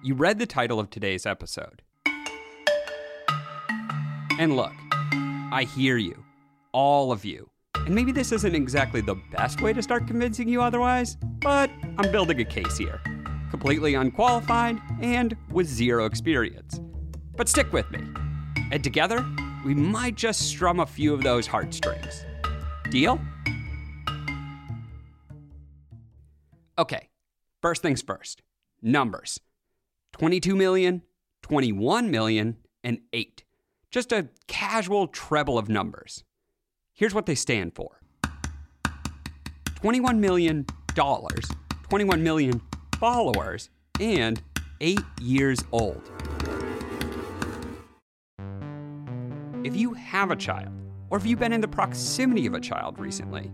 You read the title of today's episode. And look, I hear you, all of you. And maybe this isn't exactly the best way to start convincing you otherwise, but I'm building a case here. Completely unqualified and with zero experience. But stick with me. And together, we might just strum a few of those heartstrings. Deal? Okay, first things first numbers 22 million, 21 million, and 8. Just a casual treble of numbers. Here's what they stand for 21 million dollars, 21 million followers, and 8 years old. If you have a child, or if you've been in the proximity of a child recently,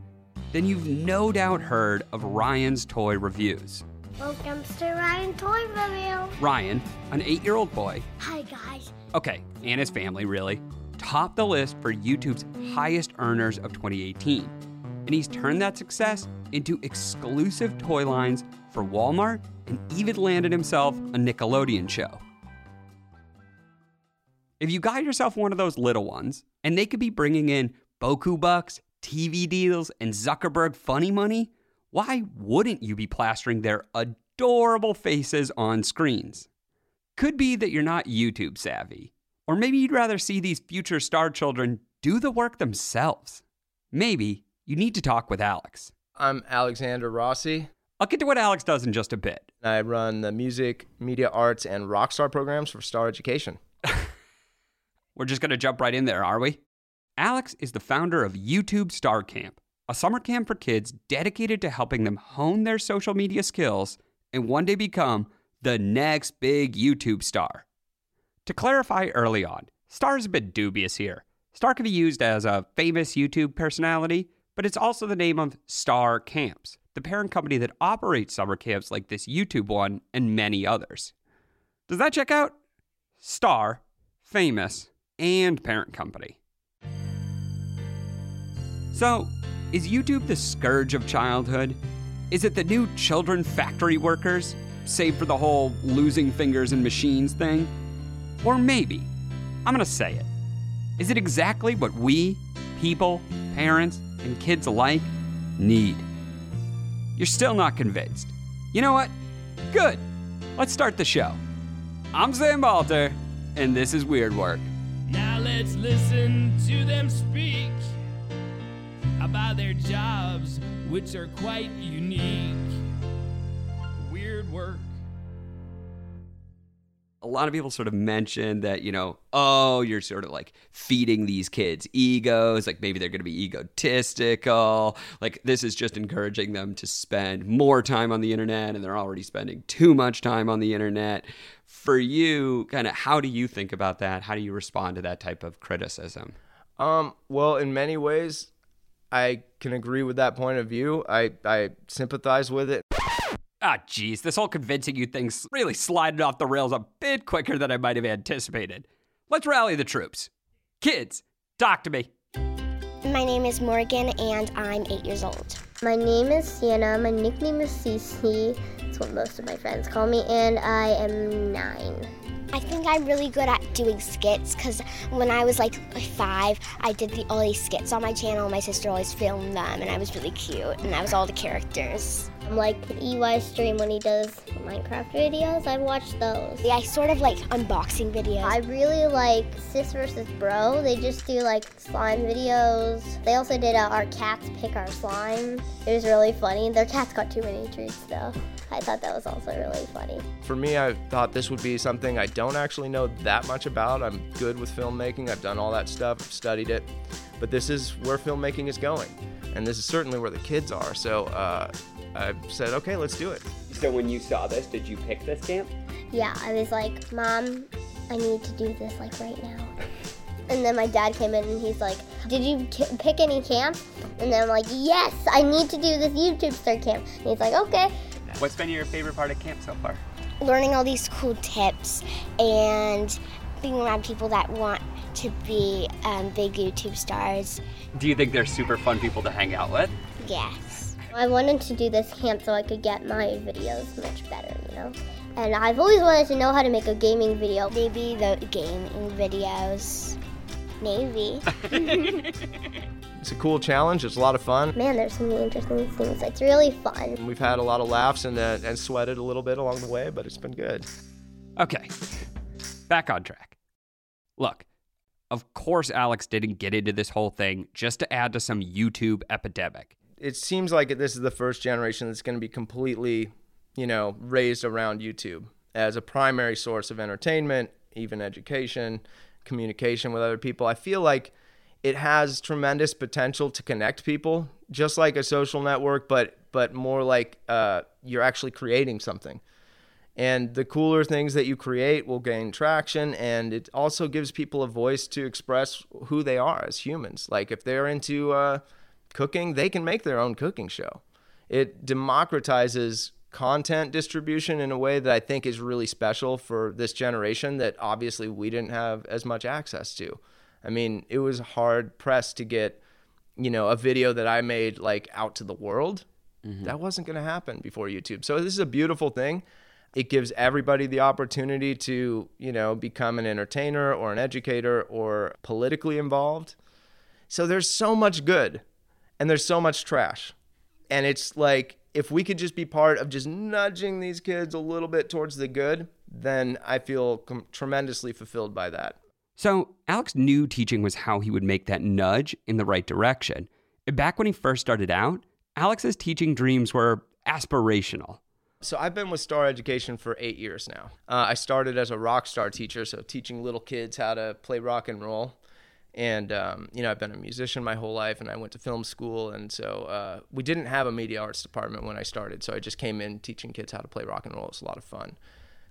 then you've no doubt heard of Ryan's Toy Reviews. Welcome to Ryan Toy Review. Ryan, an eight year old boy, Hi guys. okay, and his family really, topped the list for YouTube's highest earners of 2018. And he's turned that success into exclusive toy lines for Walmart and even landed himself a Nickelodeon show. If you got yourself one of those little ones, and they could be bringing in Boku bucks, TV deals, and Zuckerberg funny money, why wouldn't you be plastering their adorable faces on screens? Could be that you're not YouTube savvy, or maybe you'd rather see these future star children do the work themselves. Maybe you need to talk with Alex. I'm Alexander Rossi. I'll get to what Alex does in just a bit. I run the music, media arts, and rockstar programs for Star Education. We're just going to jump right in there, are we? Alex is the founder of YouTube Star Camp, a summer camp for kids dedicated to helping them hone their social media skills and one day become the next big YouTube star. To clarify early on, star is a bit dubious here. Star can be used as a famous YouTube personality, but it's also the name of Star Camps, the parent company that operates summer camps like this YouTube one and many others. Does that check out? Star, famous, and parent company. So, is YouTube the scourge of childhood? Is it the new children factory workers, save for the whole losing fingers in machines thing? Or maybe, I'm gonna say it, is it exactly what we, people, parents, and kids alike, need? You're still not convinced. You know what? Good. Let's start the show. I'm Sam Balter, and this is Weird Work. Now let's listen to them speak about their jobs, which are quite unique. Weird work. a lot of people sort of mention that, you know, oh, you're sort of like feeding these kids egos, like maybe they're going to be egotistical. Like this is just encouraging them to spend more time on the internet and they're already spending too much time on the internet. For you, kind of how do you think about that? How do you respond to that type of criticism? Um, well, in many ways, I can agree with that point of view. I, I sympathize with it. Ah, jeez, this whole convincing you thing's really slided off the rails a bit quicker than I might have anticipated. Let's rally the troops. Kids, talk to me. My name is Morgan and I'm eight years old. My name is Sienna. My nickname is Cece. It's what most of my friends call me, and I am nine. I think I'm really good at doing skits because when I was like five, I did the, all these skits on my channel. My sister always filmed them, and I was really cute, and I was all the characters. I'm like EYstreem when he does Minecraft videos, I watch those. Yeah, I sort of like unboxing videos. I really like Sis versus Bro. They just do like slime videos. They also did uh, our cats pick our slime. It was really funny. Their cats got too many treats though. I thought that was also really funny. For me, I thought this would be something I don't actually know that much about. I'm good with filmmaking. I've done all that stuff, studied it, but this is where filmmaking is going, and this is certainly where the kids are. So uh, I said, okay, let's do it. So when you saw this, did you pick this camp? Yeah, I was like, Mom, I need to do this like right now. And then my dad came in and he's like, Did you t- pick any camp? And then I'm like, Yes, I need to do this YouTube star camp. And he's like, Okay. What's been your favorite part of camp so far? Learning all these cool tips and being around people that want to be um, big YouTube stars. Do you think they're super fun people to hang out with? Yes. I wanted to do this camp so I could get my videos much better, you know? And I've always wanted to know how to make a gaming video. Maybe the gaming videos. Maybe. It's a cool challenge. It's a lot of fun. Man, there's so many interesting things. It's really fun. We've had a lot of laughs and uh, and sweated a little bit along the way, but it's been good. Okay, back on track. Look, of course, Alex didn't get into this whole thing just to add to some YouTube epidemic. It seems like this is the first generation that's going to be completely, you know, raised around YouTube as a primary source of entertainment, even education, communication with other people. I feel like it has tremendous potential to connect people, just like a social network, but but more like uh, you're actually creating something. And the cooler things that you create will gain traction, and it also gives people a voice to express who they are as humans. Like if they're into uh, cooking, they can make their own cooking show. It democratizes content distribution in a way that I think is really special for this generation that obviously we didn't have as much access to. I mean, it was hard pressed to get, you know, a video that I made like out to the world. Mm-hmm. That wasn't going to happen before YouTube. So this is a beautiful thing. It gives everybody the opportunity to, you know, become an entertainer or an educator or politically involved. So there's so much good and there's so much trash. And it's like if we could just be part of just nudging these kids a little bit towards the good, then I feel com- tremendously fulfilled by that. So, Alex knew teaching was how he would make that nudge in the right direction. Back when he first started out, Alex's teaching dreams were aspirational. So I've been with Star Education for eight years now. Uh, I started as a rock star teacher, so teaching little kids how to play rock and roll. And um, you know, I've been a musician my whole life, and I went to film school, and so uh, we didn't have a media arts department when I started. So I just came in teaching kids how to play rock and roll. It's a lot of fun.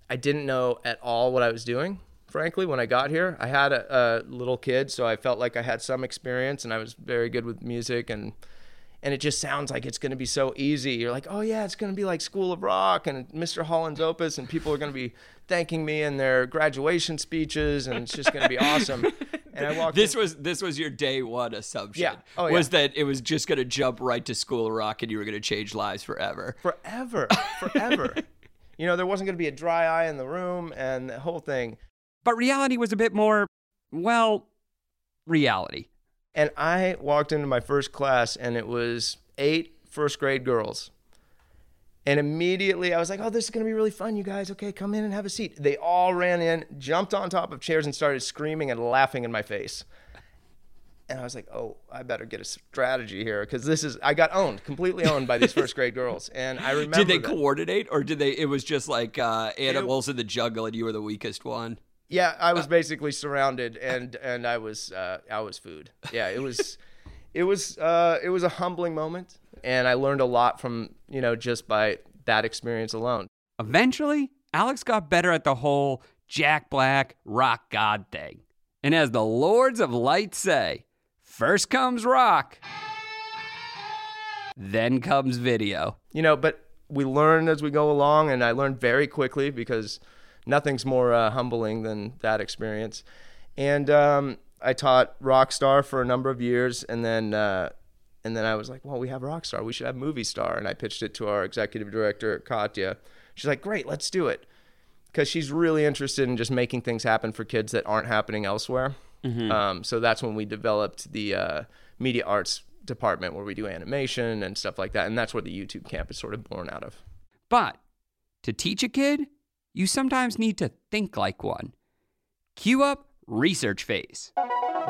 I didn't know at all what I was doing, frankly, when I got here. I had a, a little kid, so I felt like I had some experience, and I was very good with music and and it just sounds like it's going to be so easy. You're like, oh yeah, it's going to be like School of Rock and Mr. Holland's Opus, and people are going to be thanking me in their graduation speeches, and it's just going to be awesome. And I walked. This in- was this was your day one assumption. Yeah. Oh, yeah. Was that it was just going to jump right to School of Rock and you were going to change lives forever. forever, forever. you know, there wasn't going to be a dry eye in the room, and the whole thing. But reality was a bit more, well, reality. And I walked into my first class, and it was eight first grade girls. And immediately I was like, oh, this is going to be really fun, you guys. Okay, come in and have a seat. They all ran in, jumped on top of chairs, and started screaming and laughing in my face. And I was like, oh, I better get a strategy here because this is, I got owned, completely owned by these first grade girls. And I remember. Did they that- coordinate or did they, it was just like uh, animals in the jungle and you were the weakest one? Yeah, I was basically surrounded, and and I was uh, I was food. Yeah, it was, it was uh, it was a humbling moment, and I learned a lot from you know just by that experience alone. Eventually, Alex got better at the whole Jack Black rock god thing. And as the Lords of Light say, first comes rock, then comes video. You know, but we learn as we go along, and I learned very quickly because nothing's more uh, humbling than that experience. And um, I taught Rockstar for a number of years, and then uh, and then I was like, well, we have Rockstar, we should have Movie Star, and I pitched it to our executive director Katya. She's like, great, let's do it, because she's really interested in just making things happen for kids that aren't happening elsewhere. Um, so that's when we developed the uh, media arts department where we do animation and stuff like that. And that's where the YouTube camp is sort of born out of. But to teach a kid, you sometimes need to think like one. Cue up research phase.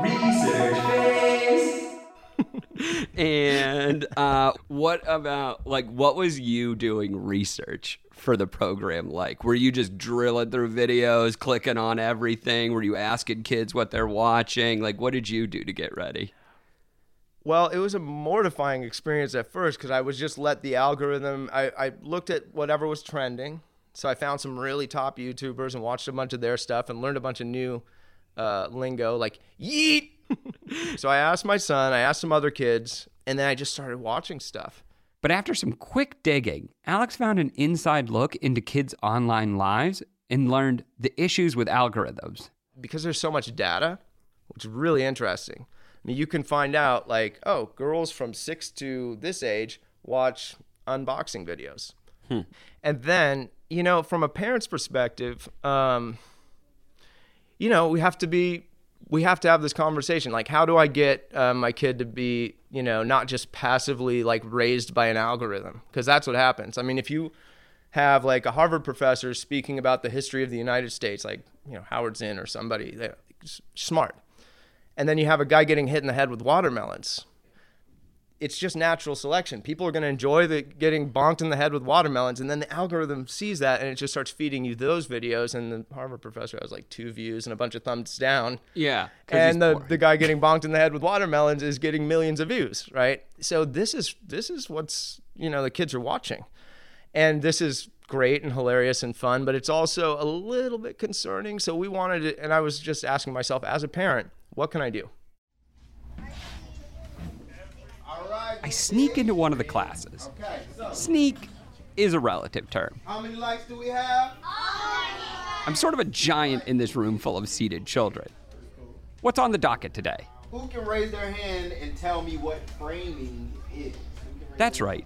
Research phase. and uh, what about like what was you doing research for the program like? Were you just drilling through videos, clicking on everything? Were you asking kids what they're watching? Like, what did you do to get ready? Well, it was a mortifying experience at first because I was just let the algorithm. I, I looked at whatever was trending. So I found some really top YouTubers and watched a bunch of their stuff and learned a bunch of new uh, lingo like yeet. so I asked my son, I asked some other kids, and then I just started watching stuff. But after some quick digging, Alex found an inside look into kids' online lives and learned the issues with algorithms. Because there's so much data, which is really interesting. I mean, you can find out like, oh, girls from six to this age watch unboxing videos. Hmm. And then, you know, from a parent's perspective, um, you know, we have to be, we have to have this conversation. Like, how do I get uh, my kid to be, you know, not just passively like raised by an algorithm? Because that's what happens. I mean, if you have like a Harvard professor speaking about the history of the United States, like, you know, Howard Zinn or somebody, smart and then you have a guy getting hit in the head with watermelons. It's just natural selection. People are going to enjoy the getting bonked in the head with watermelons, and then the algorithm sees that and it just starts feeding you those videos. And the Harvard professor has like two views and a bunch of thumbs down. Yeah, and the, the guy getting bonked in the head with watermelons is getting millions of views, right? So this is this is what's you know the kids are watching, and this is great and hilarious and fun, but it's also a little bit concerning. So we wanted it, and I was just asking myself as a parent what can I do? I sneak into one of the classes. Sneak is a relative term. How many likes do we have? I'm sort of a giant in this room full of seated children. What's on the docket today? Who can raise their hand and tell me what framing is? That's right.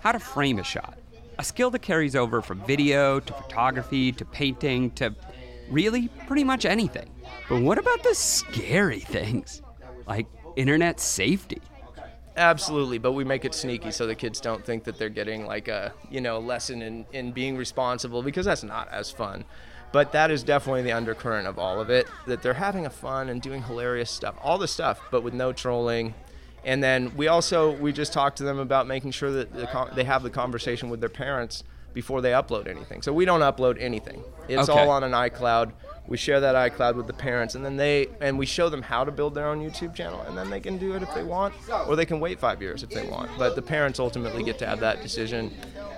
How to frame a shot. A skill that carries over from video to photography to painting to really pretty much anything. But what about the scary things? Like internet safety? Absolutely, but we make it sneaky so the kids don't think that they're getting like a, you know, lesson in, in being responsible because that's not as fun. But that is definitely the undercurrent of all of it that they're having a fun and doing hilarious stuff, all the stuff, but with no trolling. And then we also we just talk to them about making sure that the, they have the conversation with their parents before they upload anything. So we don't upload anything. It's Okay. all on an iCloud. We share that iCloud with the parents, and then they and we show them how to build their own YouTube channel, and then they can do it if they want, or they can wait five years if they want. But the parents ultimately get to have that decision,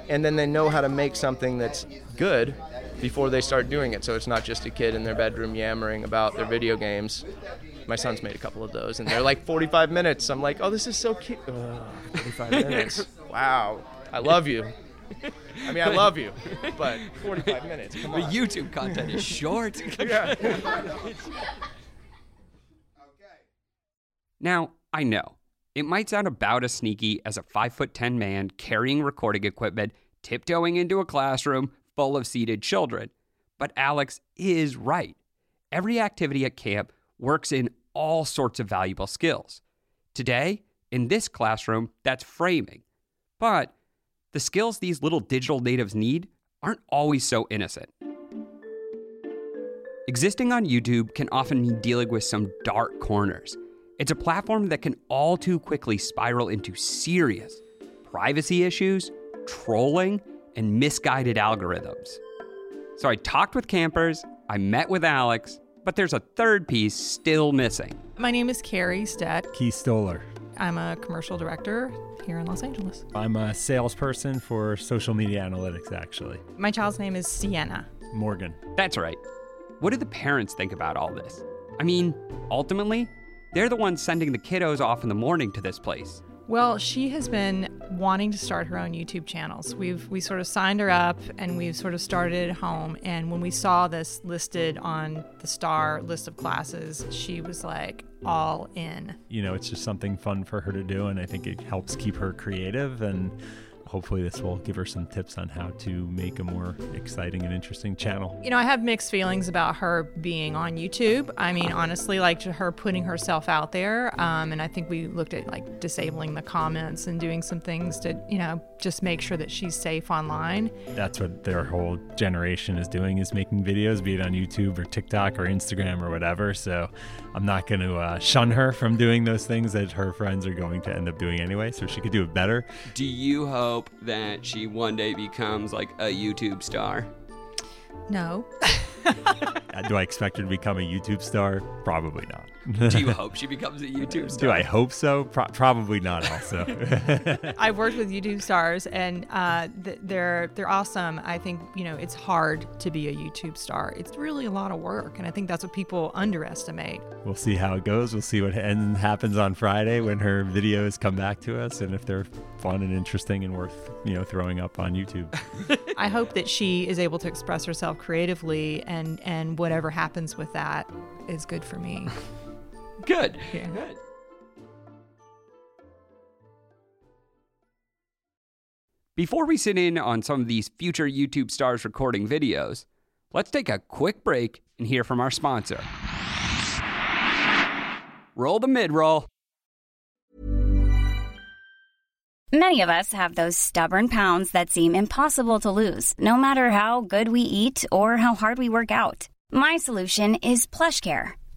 and then they know how to make something that's good before they start doing it. So it's not just a kid in their bedroom yammering about their video games. My son's made a couple of those, and they're like 45 minutes. I'm like, oh, this is so cute. Ugh, 45 minutes. Wow. I love you. I mean, I love you, but 45 minutes. Come The on. YouTube content is short. Now, I know it might sound about as sneaky as a 5 foot 10 man carrying recording equipment, tiptoeing into a classroom full of seated children. But Alex is right. Every activity at camp works in all sorts of valuable skills. Today, in this classroom, that's framing. But the skills these little digital natives need aren't always so innocent. Existing on YouTube can often mean dealing with some dark corners. It's a platform that can all too quickly spiral into serious privacy issues, trolling, and misguided algorithms. So I talked with campers, I met with Alex, but there's a third piece still missing. My name is Carrie Stett. Key Stoller. I'm a commercial director here in Los Angeles. I'm a salesperson for social media analytics, actually. My child's name is Sienna. Morgan. That's right. What do the parents think about all this? I mean, ultimately, they're the ones sending the kiddos off in the morning to this place. Well, she has been wanting to start her own YouTube channels. We've we sort of signed her up and we've sort of started at home and when we saw this listed on the star list of classes, she was like all in. You know, it's just something fun for her to do, and I think it helps keep her creative. And hopefully this will give her some tips on how to make a more exciting and interesting channel. You know, I have mixed feelings about her being on YouTube. I mean, honestly, like to her putting herself out there. Um, and I think we looked at like disabling the comments and doing some things to, you know, just make sure that she's safe online. That's what their whole generation is doing is making videos, be it on YouTube or TikTok or Instagram or whatever. So I'm not going to uh, shun her from doing those things that her friends are going to end up doing anyway. So she could do it better. Do you hope that she one day becomes like a YouTube star? No. Do I expect her to become a YouTube star? Probably not. Do you hope she becomes a YouTube star? Do I hope so? Pro- probably not. Also, I've worked with YouTube stars, and uh, th- they're they're awesome. I think you know it's hard to be a YouTube star. It's really a lot of work, and I think that's what people underestimate. we'll see how it goes. We'll see what end happens on Friday when her videos come back to us, and if they're fun and interesting and worth you know throwing up on YouTube. I hope that she is able to express herself creatively, and and whatever happens with that is good for me. Good. Yeah. Good. Before we sit in on some of these future YouTube stars recording videos, let's take a quick break and hear from our sponsor. Roll the mid roll. Many of us have those stubborn pounds that seem impossible to lose, no matter how good we eat or how hard we work out. My solution is PlushCare.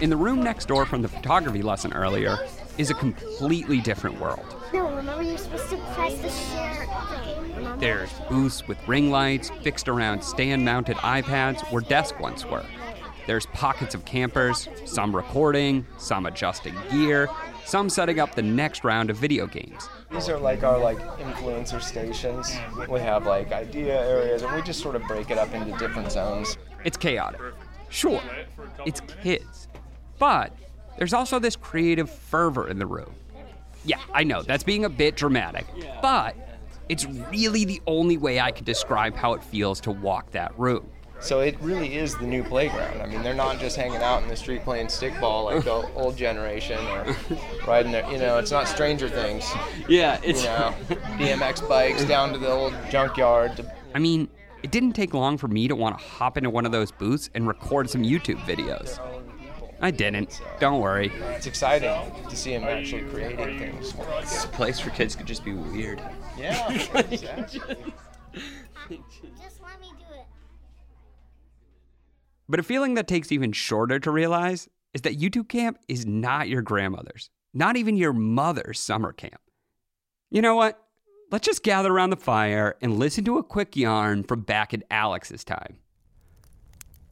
In the room next door from the photography lesson earlier is a completely different world. No, remember you're supposed to press the share thing. There's booths with ring lights fixed around stand mounted iPads where desks once were. There's pockets of campers, some recording, some adjusting gear, some setting up the next round of video games. These are like our like influencer stations. We have like idea areas, and we just sort of break it up into different zones. It's chaotic. Sure, it's kids. But there's also this creative fervor in the room. Yeah, I know, that's being a bit dramatic. But it's really the only way I can describe how it feels to walk that room. So it really is the new playground. I mean, they're not just hanging out in the street playing stickball like the old generation or riding their, you know, it's not Stranger Things. Yeah, You know, BMX bikes down to the old junkyard. To, I mean, it didn't take long for me to want to hop into one of those booths and record some YouTube videos. I didn't. Don't worry. it's exciting to see him actually creating things. This place for kids could just be weird. Yeah. exactly. Just let me do it. But a feeling that takes even shorter to realize is that YouTube camp is not your grandmother's, not even your mother's summer camp. You know what? Let's just gather around the fire and listen to a quick yarn from back in Alex's time.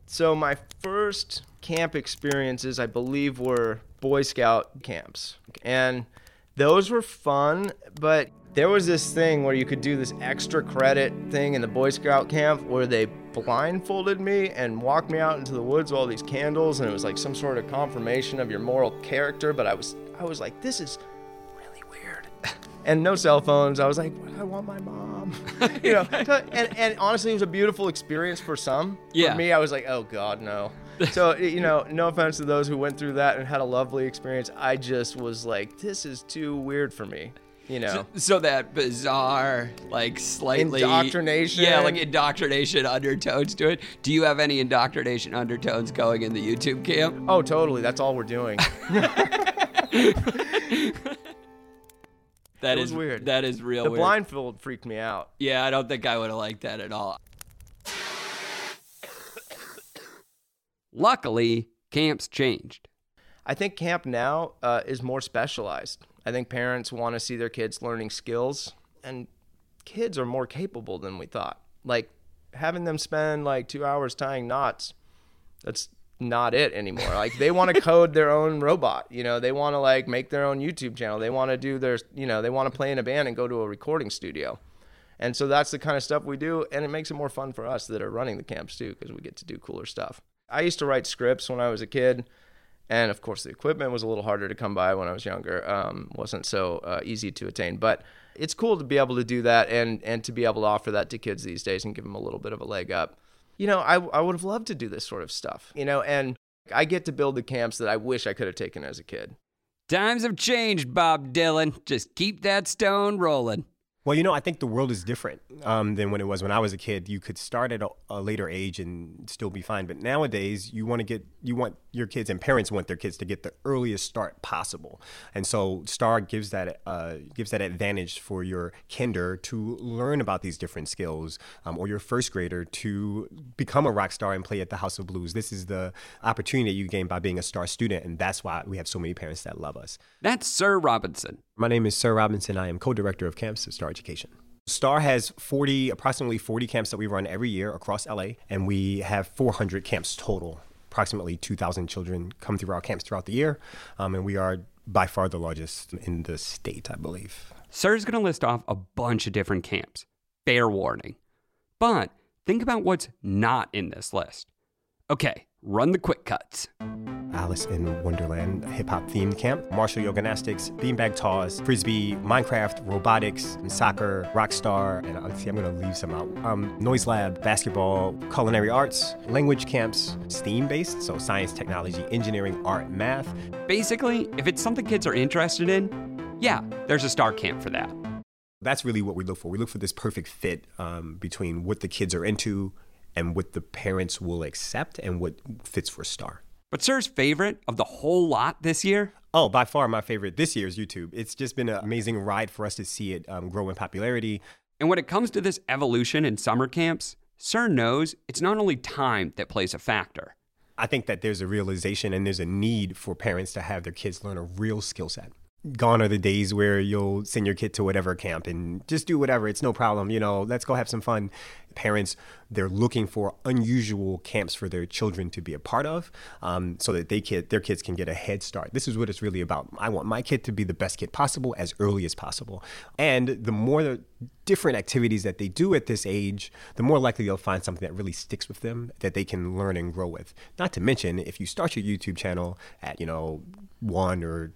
So my first camp experiences, I believe, were Boy Scout camps, and those were fun. But there was this thing where you could do this extra credit thing in the Boy Scout camp where they blindfolded me and walked me out into the woods with all these candles, and it was like some sort of confirmation of your moral character. But I was, I was like, this is really weird. And no cell phones. I was like, I want my mom. you know, and, and honestly, it was a beautiful experience for some. Yeah. For me, I was like, oh God, no. So, you know, no offense to those who went through that and had a lovely experience. I just was like, this is too weird for me. You know, So that bizarre, like slightly Indoctrination. yeah, like indoctrination undertones to it. Do you have any indoctrination undertones going in the YouTube camp? oh, totally. That's all we're doing. That is weird. That is real the weird. blindfold freaked me out. Yeah, I don't think I would have liked that at all. Luckily, camps changed. I think camp now uh, is more specialized. I think parents want to see their kids learning skills, and kids are more capable than we thought. Like having them spend like two hours tying knots, that's not it anymore. Like they want to code their own robot. You know, they want to like make their own YouTube channel. They want to do their, you know, they want to play in a band and go to a recording studio. And so that's the kind of stuff we do, and it makes it more fun for us that are running the camps too, because we get to do cooler stuff. I used to write scripts when I was a kid, and of course the equipment was a little harder to come by when I was younger. Um, wasn't so uh, easy to attain, but it's cool to be able to do that and and to be able to offer that to kids these days and give them a little bit of a leg up. You know, I I would have loved to do this sort of stuff. You know, and I get to build the camps that I wish I could have taken as a kid. Times have changed, Bob Dylan. Just keep that stone rolling. Well, you know, I think the world is different um, than when it was when I was a kid. You could start at a, a later age and still be fine, but nowadays you want to get you want your kids and parents want their kids to get the earliest start possible, and so Star gives that uh, gives that advantage for your kinder to learn about these different skills, um, or your first grader to become a rock star and play at the House of Blues. This is the opportunity you gain by being a star student, and that's why we have so many parents that love us. That's Sir Robinson. My name is Sir Robinson. I am co-director of camps of Star Education. Star has 40, approximately 40 camps that we run every year across LA, and we have 400 camps total. Approximately 2,000 children come through our camps throughout the year, um, and we are by far the largest in the state, I believe. Sir's going to list off a bunch of different camps. Fair warning. But think about what's not in this list. Okay, run the quick cuts. Alice in Wonderland hip hop themed camp, martial yoga gymnastics, beanbag toss, frisbee, Minecraft, robotics, soccer, rockstar, and see, I'm gonna leave some out. Um, noise lab, basketball, culinary arts, language camps, STEAM based, so science, technology, engineering, art, math. Basically, if it's something kids are interested in, yeah, there's a star camp for that. That's really what we look for. We look for this perfect fit um, between what the kids are into and what the parents will accept and what fits for Star. But Sir's favorite of the whole lot this year? Oh, by far my favorite this year is YouTube. It's just been an amazing ride for us to see it um, grow in popularity. And when it comes to this evolution in summer camps, Sir knows it's not only time that plays a factor. I think that there's a realization and there's a need for parents to have their kids learn a real skill set gone are the days where you'll send your kid to whatever camp and just do whatever. It's no problem. You know, let's go have some fun. Parents, they're looking for unusual camps for their children to be a part of um, so that they kid, their kids can get a head start. This is what it's really about. I want my kid to be the best kid possible as early as possible. And the more the different activities that they do at this age, the more likely they'll find something that really sticks with them that they can learn and grow with. Not to mention, if you start your YouTube channel at, you know, one or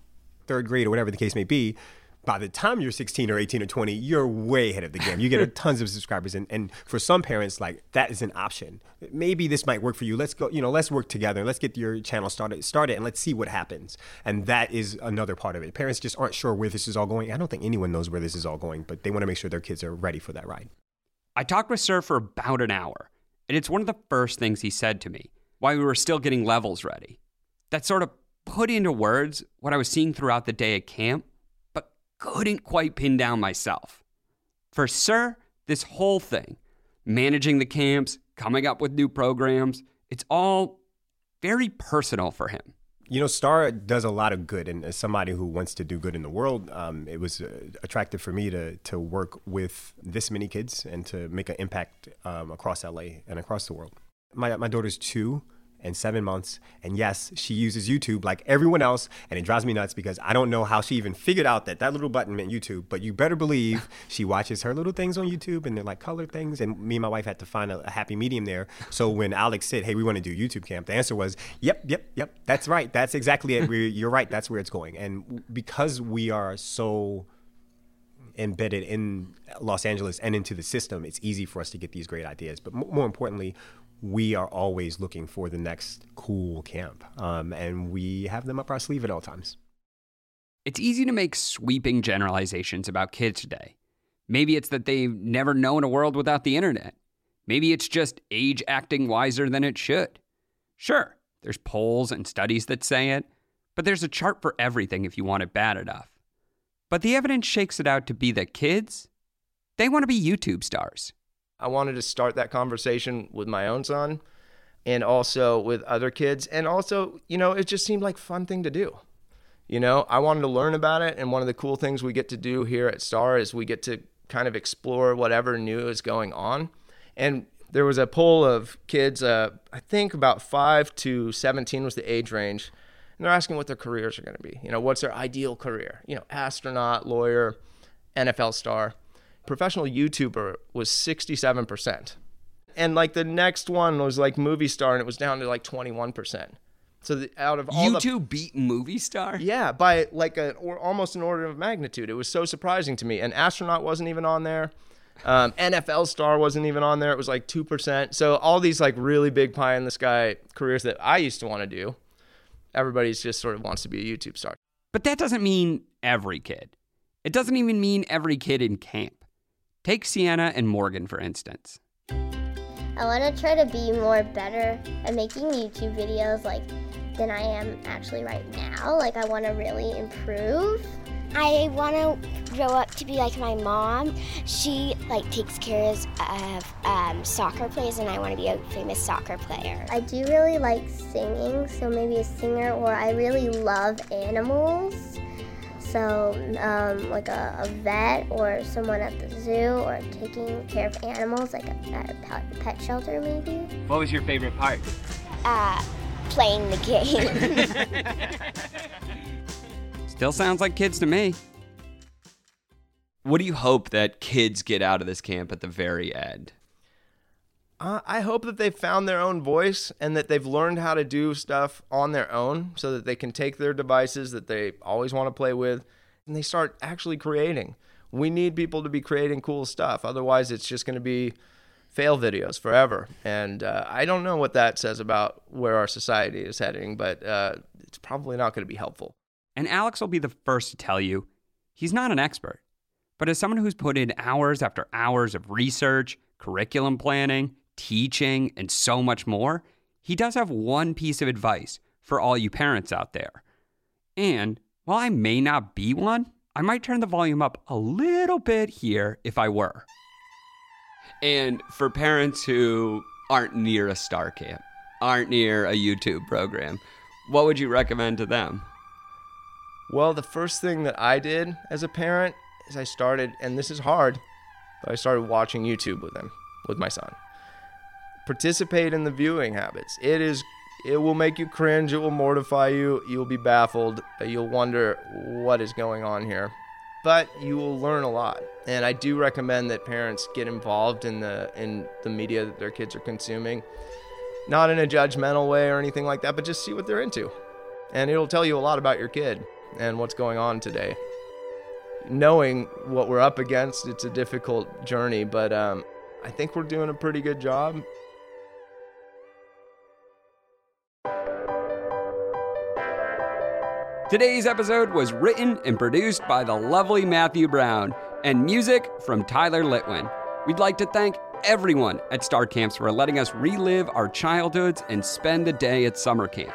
third grade or whatever the case may be, by the time you're 16 or 18 or 20, you're way ahead of the game. You get tons of subscribers. And, and for some parents, like that is an option. Maybe this might work for you. Let's go, you know, let's work together. Let's get your channel started, started and let's see what happens. And that is another part of it. Parents just aren't sure where this is all going. I don't think anyone knows where this is all going, but they want to make sure their kids are ready for that ride. I talked with Sir for about an hour, and it's one of the first things he said to me while we were still getting levels ready. That sort of put into words what I was seeing throughout the day at camp, but couldn't quite pin down myself. For Sir, this whole thing, managing the camps, coming up with new programs, it's all very personal for him. You know, Star does a lot of good, and as somebody who wants to do good in the world, um, it was uh, attractive for me to to work with this many kids and to make an impact um, across LA and across the world. My my daughter's two, and seven months. And yes, she uses YouTube like everyone else, and it drives me nuts because I don't know how she even figured out that that little button meant YouTube. But you better believe she watches her little things on YouTube, and they're like color things. And me and my wife had to find a, a happy medium there. So when Alex said, "Hey, we want to do YouTube camp," the answer was, "Yep, yep, yep. That's right. That's exactly it. We're, you're right. That's where it's going." And because we are so embedded in Los Angeles and into the system, it's easy for us to get these great ideas. But more importantly, we are always looking for the next cool camp, um, and we have them up our sleeve at all times. It's easy to make sweeping generalizations about kids today. Maybe it's that they've never known a world without the internet. Maybe it's just age acting wiser than it should. Sure, there's polls and studies that say it, but there's a chart for everything if you want it bad enough. But the evidence shakes it out to be that kids, they want to be YouTube stars. I wanted to start that conversation with my own son and also with other kids. And also, you know, it just seemed like fun thing to do. You know, I wanted to learn about it. And one of the cool things we get to do here at Star is we get to kind of explore whatever new is going on. And there was a poll of kids, uh, I think about five to 17 was the age range. And they're asking what their careers are going to be. You know, what's their ideal career? You know, astronaut, lawyer, NFL star. Professional YouTuber was 67%. And like the next one was like movie star, and it was down to like 21%. So the, out of all YouTube the, beat movie star? Yeah, by like a, or almost an order of magnitude. It was so surprising to me. An astronaut wasn't even on there. Um, NFL star wasn't even on there. It was like 2%. So all these like really big pie in the sky careers that I used to want to do, everybody's just sort of wants to be a YouTube star. But that doesn't mean every kid. It doesn't even mean every kid in camp. Take Sienna and Morgan, for instance. I want to try to be more better at making YouTube videos like than I am actually right now. Like I want to really improve. I want to grow up to be like my mom. She like takes care of um, soccer players, and I want to be a famous soccer player. I do really like singing, so maybe a singer, or I really love animals. So, um, like a, a, vet or someone at the zoo or taking care of animals, like a, at a pet, pet shelter, maybe. What was your favorite part? Uh, playing the game. Still sounds like kids to me. What do you hope that kids get out of this camp at the very end? I hope that they've found their own voice and that they've learned how to do stuff on their own so that they can take their devices that they always want to play with and they start actually creating. We need people to be creating cool stuff. Otherwise, it's just going to be fail videos forever. And uh, I don't know what that says about where our society is heading, but uh, it's probably not going to be helpful. And Alex will be the first to tell you he's not an expert. But as someone who's put in hours after hours of research, curriculum planning, teaching, and so much more, he does have one piece of advice for all you parents out there. And while I may not be one, I might turn the volume up a little bit here if I were. And for parents who aren't near a star camp, aren't near a YouTube program, what would you recommend to them? Well, the first thing that I did as a parent is I started, and this is hard, but I started watching YouTube with him, with my son participate in the viewing habits. It is it will make you cringe, it will mortify you, you'll be baffled, you'll wonder what is going on here. But you will learn a lot. And I do recommend that parents get involved in the in the media that their kids are consuming. Not in a judgmental way or anything like that, but just see what they're into. And it'll tell you a lot about your kid and what's going on today. Knowing what we're up against, it's a difficult journey, but um, I think we're doing a pretty good job. Today's episode was written and produced by the lovely Matthew Brown and music from Tyler Litwin. We'd like to thank everyone at Star Camps for letting us relive our childhoods and spend a day at summer camp.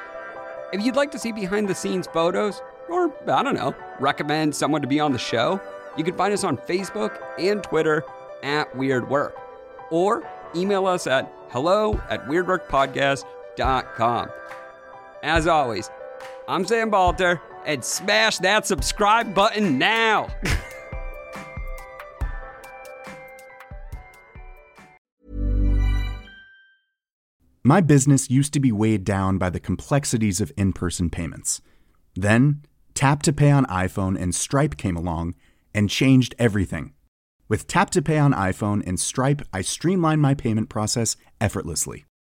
If you'd like to see behind the scenes photos, or I don't know, recommend someone to be on the show, you can find us on Facebook and Twitter at Weird Work, or email us at hello at weirdworkpodcast.com. As always, I'm Sam Balter, and smash that subscribe button now. My business used to be weighed down by the complexities of in person payments. Then, Tap to Pay on iPhone and Stripe came along and changed everything. With Tap to Pay on iPhone and Stripe, I streamlined my payment process effortlessly.